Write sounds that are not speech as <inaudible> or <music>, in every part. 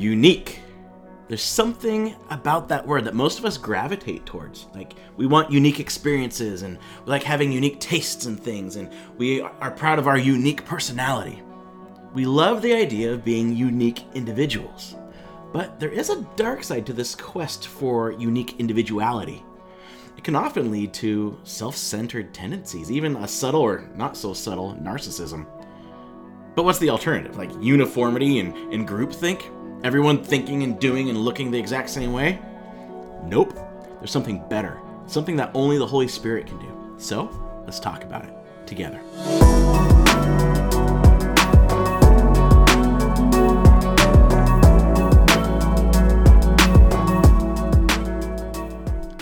unique. There's something about that word that most of us gravitate towards. Like, we want unique experiences and we like having unique tastes and things, and we are proud of our unique personality. We love the idea of being unique individuals. But there is a dark side to this quest for unique individuality. It can often lead to self centered tendencies, even a subtle or not so subtle narcissism. But what's the alternative? Like uniformity and, and groupthink? Everyone thinking and doing and looking the exact same way? Nope. There's something better, something that only the Holy Spirit can do. So, let's talk about it together.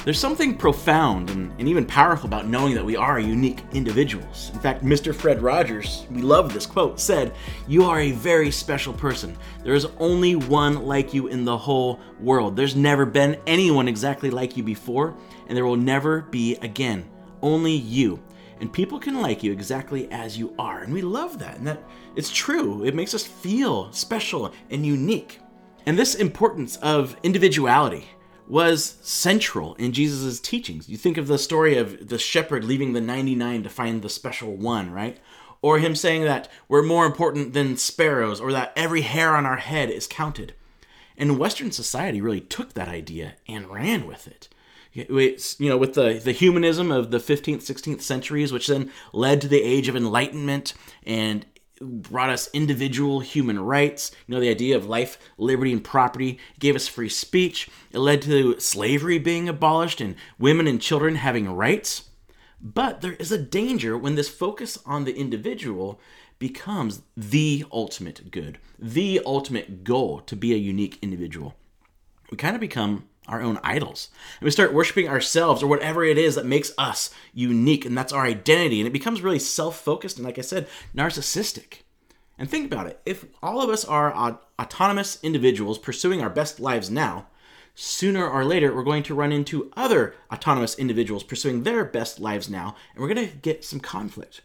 There's something profound and, and, even powerful about knowing that we are unique individuals. In fact, Mr. Fred Rogers, we love this quote, said, You are a very special person. There is only one like you in the whole world. There's never been anyone exactly like you before, and there will never be again. Only you. And people can like you exactly as you are. And we love that. And that it's true. It makes us feel special and unique. And this importance of individuality was central in Jesus' teachings. You think of the story of the shepherd leaving the 99 to find the special one, right? Or him saying that we're more important than sparrows, or that every hair on our head is counted. And Western society really took that idea and ran with it. It's, you know, with the, the humanism of the 15th, 16th centuries, which then led to the age of enlightenment and brought us individual human rights. You know, the idea of life, liberty, and property it gave us free speech. It led to slavery being abolished and women and children having rights. But there is a danger when this focus on the individual becomes the ultimate good, the ultimate goal to be a unique individual. We kind of become our own idols. And we start worshiping ourselves or whatever it is that makes us unique, and that's our identity. And it becomes really self focused and, like I said, narcissistic. And think about it if all of us are autonomous individuals pursuing our best lives now, sooner or later we're going to run into other autonomous individuals pursuing their best lives now, and we're going to get some conflict.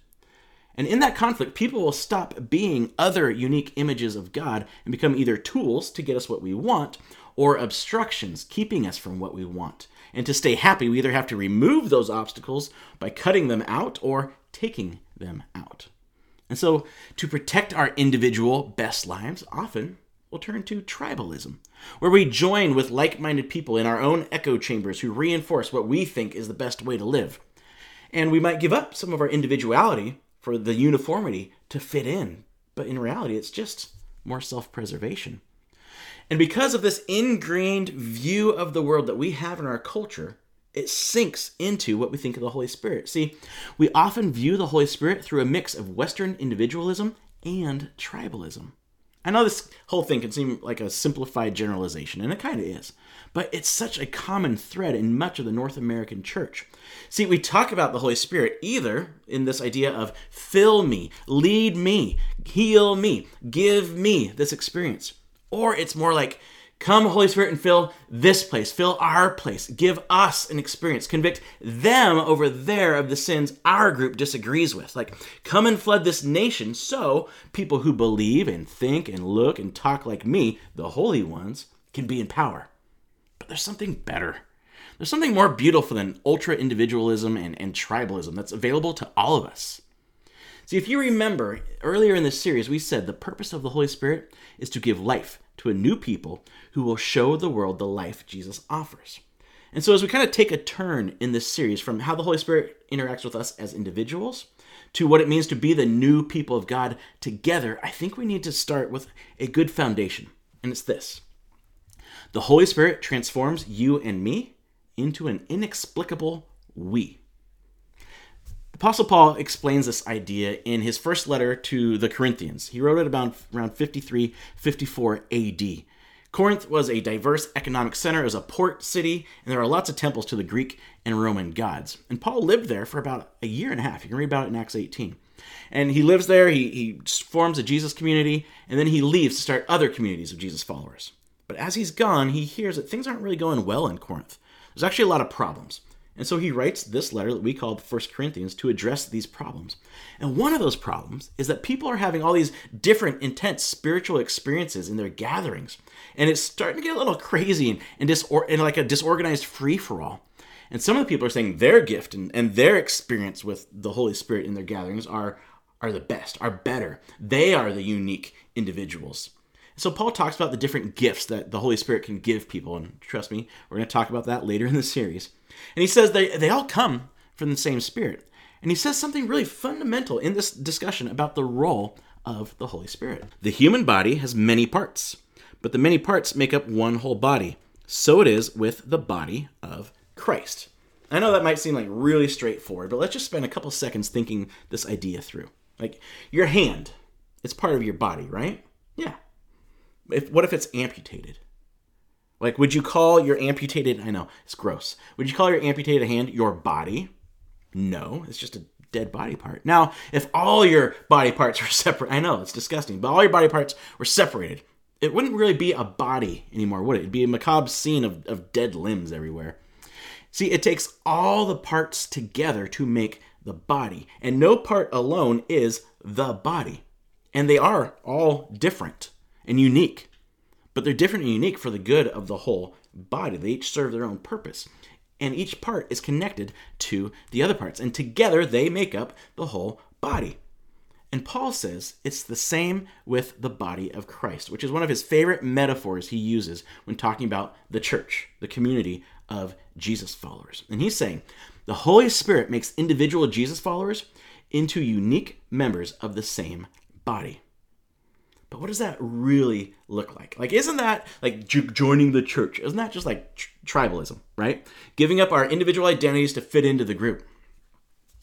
And in that conflict, people will stop being other unique images of God and become either tools to get us what we want or obstructions keeping us from what we want. And to stay happy, we either have to remove those obstacles by cutting them out or taking them out. And so, to protect our individual best lives, often we'll turn to tribalism, where we join with like minded people in our own echo chambers who reinforce what we think is the best way to live. And we might give up some of our individuality for the uniformity to fit in, but in reality, it's just more self preservation. And because of this ingrained view of the world that we have in our culture, it sinks into what we think of the Holy Spirit. See, we often view the Holy Spirit through a mix of Western individualism and tribalism. I know this whole thing can seem like a simplified generalization, and it kind of is, but it's such a common thread in much of the North American church. See, we talk about the Holy Spirit either in this idea of fill me, lead me, heal me, give me this experience, or it's more like, come, Holy Spirit, and fill this place, fill our place, give us an experience, convict them over there of the sins our group disagrees with. Like, come and flood this nation so people who believe and think and look and talk like me, the holy ones, can be in power. But there's something better. There's something more beautiful than ultra individualism and, and tribalism that's available to all of us. See, if you remember, earlier in this series, we said the purpose of the Holy Spirit is to give life to a new people who will show the world the life Jesus offers. And so, as we kind of take a turn in this series from how the Holy Spirit interacts with us as individuals to what it means to be the new people of God together, I think we need to start with a good foundation. And it's this the Holy Spirit transforms you and me into an inexplicable we. Apostle Paul explains this idea in his first letter to the Corinthians. He wrote it about around 53 54 AD. Corinth was a diverse economic center, it was a port city, and there are lots of temples to the Greek and Roman gods. And Paul lived there for about a year and a half. You can read about it in Acts 18. And he lives there, he, he forms a Jesus community, and then he leaves to start other communities of Jesus followers. But as he's gone, he hears that things aren't really going well in Corinth. There's actually a lot of problems. And so he writes this letter that we call First Corinthians to address these problems. And one of those problems is that people are having all these different intense spiritual experiences in their gatherings. And it's starting to get a little crazy and, and, disor- and like a disorganized free for all. And some of the people are saying their gift and, and their experience with the Holy Spirit in their gatherings are, are the best, are better. They are the unique individuals. So Paul talks about the different gifts that the Holy Spirit can give people. And trust me, we're going to talk about that later in the series. And he says they, they all come from the same Spirit. And he says something really fundamental in this discussion about the role of the Holy Spirit. The human body has many parts, but the many parts make up one whole body. So it is with the body of Christ. I know that might seem like really straightforward, but let's just spend a couple seconds thinking this idea through. Like your hand, it's part of your body, right? Yeah. If, what if it's amputated? Like, would you call your amputated, I know, it's gross. Would you call your amputated hand your body? No, it's just a dead body part. Now, if all your body parts were <laughs> separate, I know, it's disgusting, but all your body parts were separated, it wouldn't really be a body anymore, would it? It'd be a macabre scene of, of dead limbs everywhere. See, it takes all the parts together to make the body, and no part alone is the body. And they are all different and unique but they're different and unique for the good of the whole body. They each serve their own purpose. And each part is connected to the other parts. And together they make up the whole body. And Paul says it's the same with the body of Christ, which is one of his favorite metaphors he uses when talking about the church, the community of Jesus followers. And he's saying the Holy Spirit makes individual Jesus followers into unique members of the same body. But what does that really look like? Like, isn't that like joining the church? Isn't that just like tribalism, right? Giving up our individual identities to fit into the group.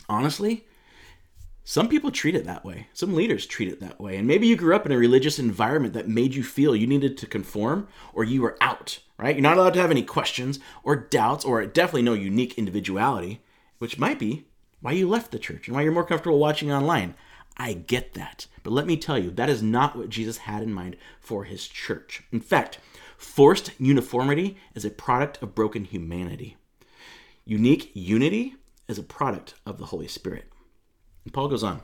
Honestly, some people treat it that way. Some leaders treat it that way. And maybe you grew up in a religious environment that made you feel you needed to conform or you were out, right? You're not allowed to have any questions or doubts or definitely no unique individuality, which might be why you left the church and why you're more comfortable watching online. I get that. But let me tell you, that is not what Jesus had in mind for his church. In fact, forced uniformity is a product of broken humanity. Unique unity is a product of the Holy Spirit. And Paul goes on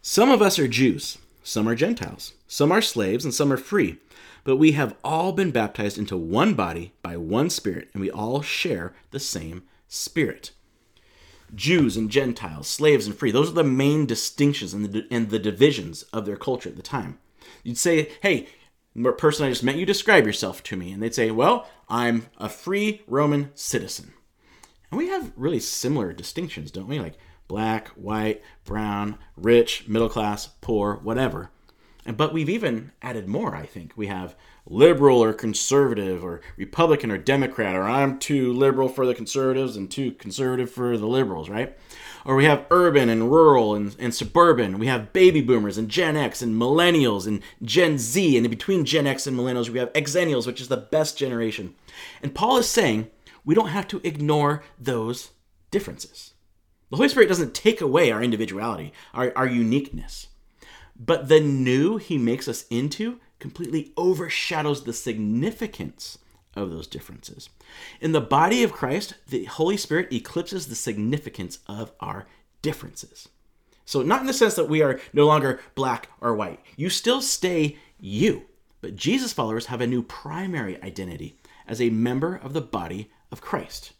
Some of us are Jews, some are Gentiles, some are slaves, and some are free. But we have all been baptized into one body by one Spirit, and we all share the same Spirit. Jews and Gentiles, slaves and free. Those are the main distinctions and the, and the divisions of their culture at the time. You'd say, hey, person I just met, you describe yourself to me. And they'd say, well, I'm a free Roman citizen. And we have really similar distinctions, don't we? Like black, white, brown, rich, middle class, poor, whatever. But we've even added more, I think. We have liberal or conservative or Republican or Democrat, or I'm too liberal for the conservatives and too conservative for the liberals, right? Or we have urban and rural and, and suburban. We have baby boomers and Gen X and millennials and Gen Z. And in between Gen X and millennials, we have exennials, which is the best generation. And Paul is saying we don't have to ignore those differences. The Holy Spirit doesn't take away our individuality, our, our uniqueness. But the new he makes us into completely overshadows the significance of those differences. In the body of Christ, the Holy Spirit eclipses the significance of our differences. So, not in the sense that we are no longer black or white. You still stay you. But Jesus followers have a new primary identity as a member of the body of Christ.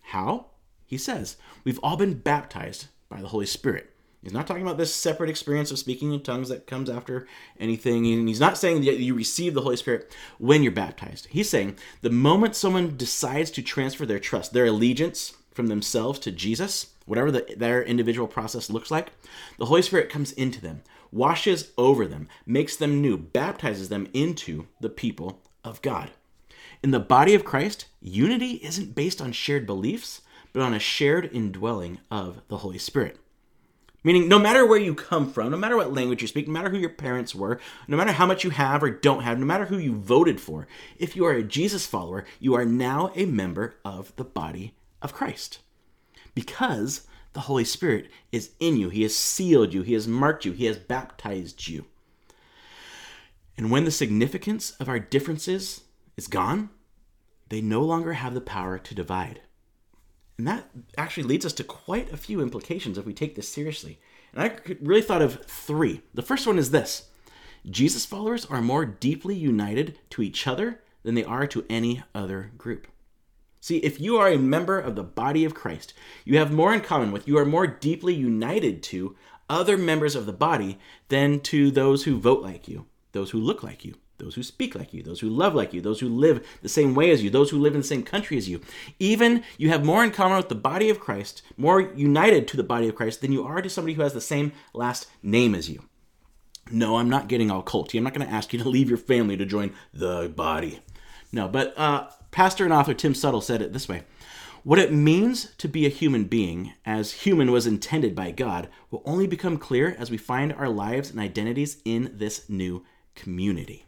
How? He says, We've all been baptized by the Holy Spirit. He's not talking about this separate experience of speaking in tongues that comes after anything. And he's not saying that you receive the Holy Spirit when you're baptized. He's saying the moment someone decides to transfer their trust, their allegiance from themselves to Jesus, whatever the, their individual process looks like, the Holy Spirit comes into them, washes over them, makes them new, baptizes them into the people of God. In the body of Christ, unity isn't based on shared beliefs, but on a shared indwelling of the Holy Spirit. Meaning, no matter where you come from, no matter what language you speak, no matter who your parents were, no matter how much you have or don't have, no matter who you voted for, if you are a Jesus follower, you are now a member of the body of Christ. Because the Holy Spirit is in you, He has sealed you, He has marked you, He has baptized you. And when the significance of our differences is gone, they no longer have the power to divide. And that actually leads us to quite a few implications if we take this seriously. And I really thought of three. The first one is this Jesus followers are more deeply united to each other than they are to any other group. See, if you are a member of the body of Christ, you have more in common with, you are more deeply united to other members of the body than to those who vote like you, those who look like you, those who speak like you, those who love like you, those who live the same way as you, those who live in the same country as you. Even you have more in common with the body of Christ, more united to the body of Christ than you are to somebody who has the same last name as you. No, I'm not getting all culty. I'm not going to ask you to leave your family to join the body. No, but uh, pastor and author Tim Suttle said it this way What it means to be a human being, as human was intended by God, will only become clear as we find our lives and identities in this new community.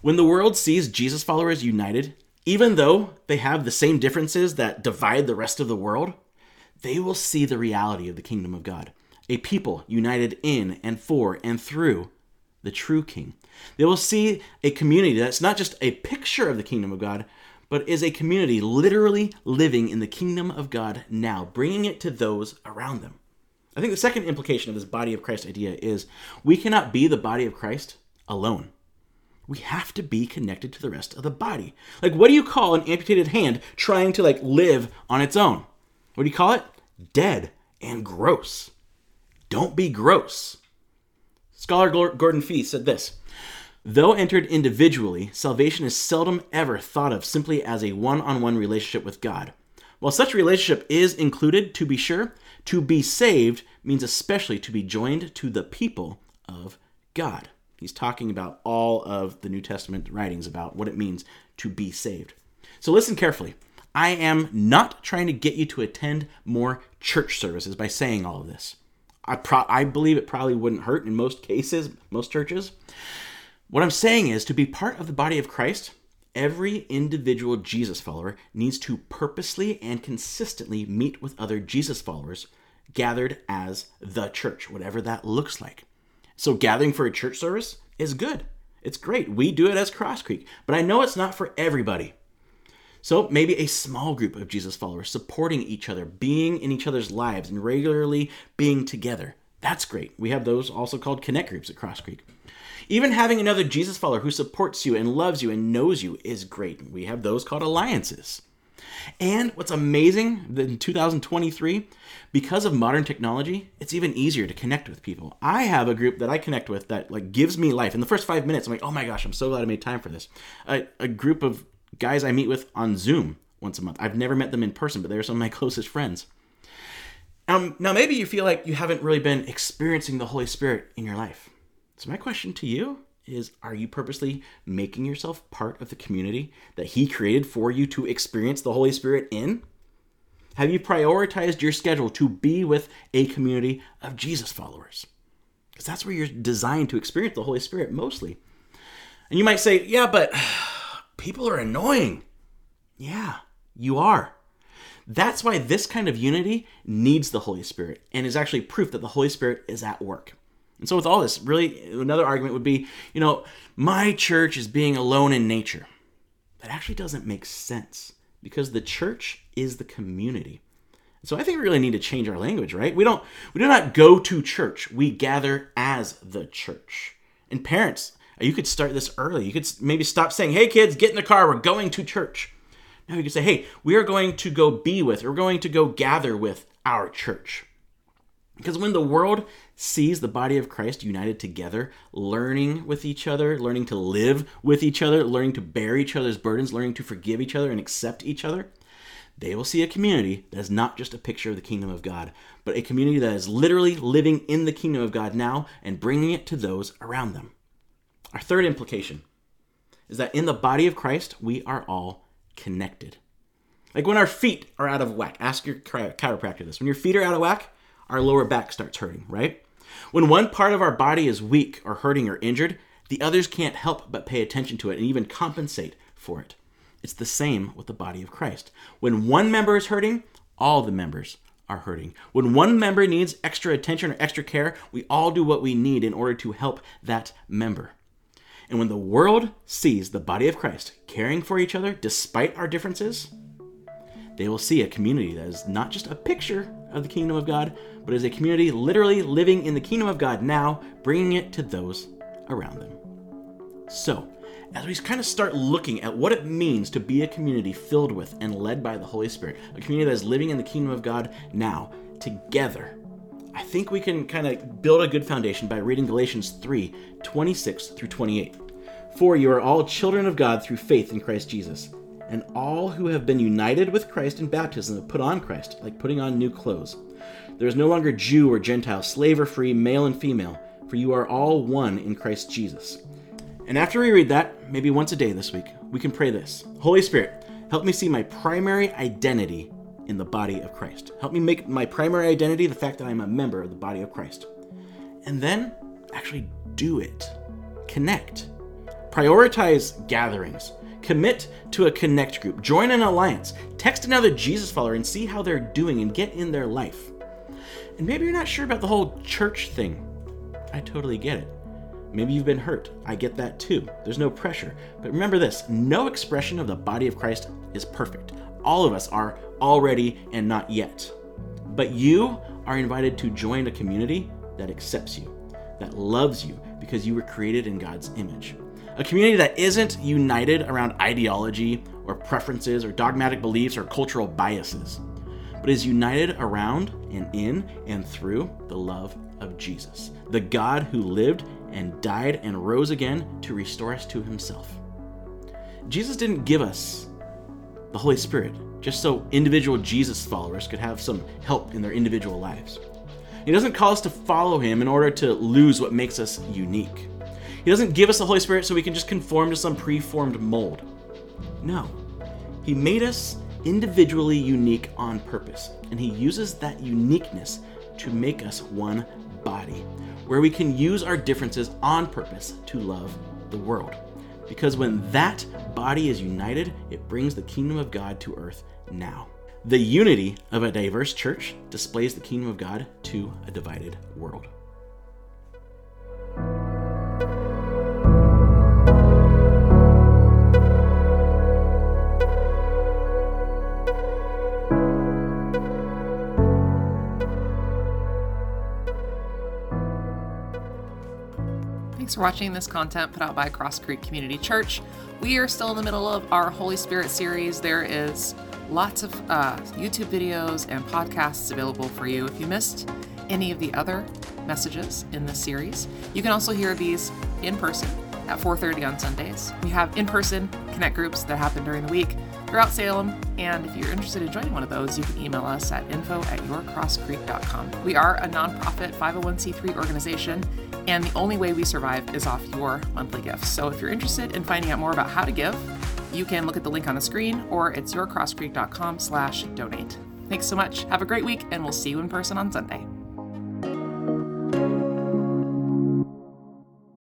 When the world sees Jesus followers united, even though they have the same differences that divide the rest of the world, they will see the reality of the kingdom of God a people united in and for and through the true King. They will see a community that's not just a picture of the kingdom of God, but is a community literally living in the kingdom of God now, bringing it to those around them. I think the second implication of this body of Christ idea is we cannot be the body of Christ alone. We have to be connected to the rest of the body. Like, what do you call an amputated hand trying to like live on its own? What do you call it? Dead and gross. Don't be gross. Scholar Gordon Fee said this Though entered individually, salvation is seldom ever thought of simply as a one on one relationship with God. While such relationship is included, to be sure, to be saved means especially to be joined to the people of God. He's talking about all of the New Testament writings about what it means to be saved. So listen carefully. I am not trying to get you to attend more church services by saying all of this. I, pro- I believe it probably wouldn't hurt in most cases, most churches. What I'm saying is to be part of the body of Christ, every individual Jesus follower needs to purposely and consistently meet with other Jesus followers gathered as the church, whatever that looks like. So, gathering for a church service is good. It's great. We do it as Cross Creek, but I know it's not for everybody. So maybe a small group of Jesus followers supporting each other, being in each other's lives, and regularly being together. That's great. We have those also called connect groups at Cross Creek. Even having another Jesus follower who supports you and loves you and knows you is great. We have those called alliances. And what's amazing in 2023, because of modern technology, it's even easier to connect with people. I have a group that I connect with that like gives me life. In the first five minutes, I'm like, oh my gosh, I'm so glad I made time for this. A, a group of guys I meet with on Zoom once a month. I've never met them in person, but they're some of my <laughs> closest friends. Um, now, maybe you feel like you haven't really been experiencing the Holy Spirit in your life. So, my question to you is Are you purposely making yourself part of the community that He created for you to experience the Holy Spirit in? Have you prioritized your schedule to be with a community of Jesus followers? Because that's where you're designed to experience the Holy Spirit mostly. And you might say, Yeah, but <sighs> people are annoying. Yeah, you are. That's why this kind of unity needs the Holy Spirit and is actually proof that the Holy Spirit is at work. And so, with all this, really, another argument would be you know, my church is being alone in nature. That actually doesn't make sense because the church is the community. So I think we really need to change our language, right? We don't we do not go to church. We gather as the church. And parents, you could start this early. You could maybe stop saying, hey, kids, get in the car. We're going to church. Now you could say, hey, we are going to go be with, we're going to go gather with our church. Because when the world sees the body of Christ united together, learning with each other, learning to live with each other, learning to bear each other's burdens, learning to forgive each other and accept each other, they will see a community that is not just a picture of the kingdom of God, but a community that is literally living in the kingdom of God now and bringing it to those around them. Our third implication is that in the body of Christ, we are all connected. Like when our feet are out of whack, ask your chiropractor this. When your feet are out of whack, our lower back starts hurting, right? When one part of our body is weak or hurting or injured, the others can't help but pay attention to it and even compensate for it. It's the same with the body of Christ. When one member is hurting, all the members are hurting. When one member needs extra attention or extra care, we all do what we need in order to help that member. And when the world sees the body of Christ caring for each other despite our differences, they will see a community that is not just a picture of the kingdom of God, but as a community literally living in the kingdom of God now, bringing it to those around them. So, as we kind of start looking at what it means to be a community filled with and led by the Holy Spirit, a community that is living in the kingdom of God now, together, I think we can kind of build a good foundation by reading Galatians 3 26 through 28. For you are all children of God through faith in Christ Jesus. And all who have been united with Christ in baptism have put on Christ, like putting on new clothes. There is no longer Jew or Gentile, slave or free, male and female, for you are all one in Christ Jesus. And after we read that, maybe once a day this week, we can pray this Holy Spirit, help me see my primary identity in the body of Christ. Help me make my primary identity the fact that I'm a member of the body of Christ. And then actually do it. Connect. Prioritize gatherings. Commit to a connect group. Join an alliance. Text another Jesus follower and see how they're doing and get in their life. And maybe you're not sure about the whole church thing. I totally get it. Maybe you've been hurt. I get that too. There's no pressure. But remember this no expression of the body of Christ is perfect. All of us are already and not yet. But you are invited to join a community that accepts you, that loves you because you were created in God's image. A community that isn't united around ideology or preferences or dogmatic beliefs or cultural biases, but is united around and in and through the love of Jesus, the God who lived and died and rose again to restore us to himself. Jesus didn't give us the Holy Spirit just so individual Jesus followers could have some help in their individual lives. He doesn't call us to follow him in order to lose what makes us unique. He doesn't give us the Holy Spirit so we can just conform to some preformed mold. No. He made us individually unique on purpose, and He uses that uniqueness to make us one body, where we can use our differences on purpose to love the world. Because when that body is united, it brings the kingdom of God to earth now. The unity of a diverse church displays the kingdom of God to a divided world. Watching this content put out by Cross Creek Community Church. We are still in the middle of our Holy Spirit series. There is lots of uh, YouTube videos and podcasts available for you. If you missed any of the other messages in this series, you can also hear these in person at 4:30 on Sundays. We have in-person connect groups that happen during the week throughout Salem, and if you're interested in joining one of those, you can email us at info at yourcrosscreek.com. We are a nonprofit 501c3 organization, and the only way we survive is off your monthly gifts. So if you're interested in finding out more about how to give, you can look at the link on the screen or it's yourcrosscreek.com slash donate. Thanks so much. Have a great week, and we'll see you in person on Sunday.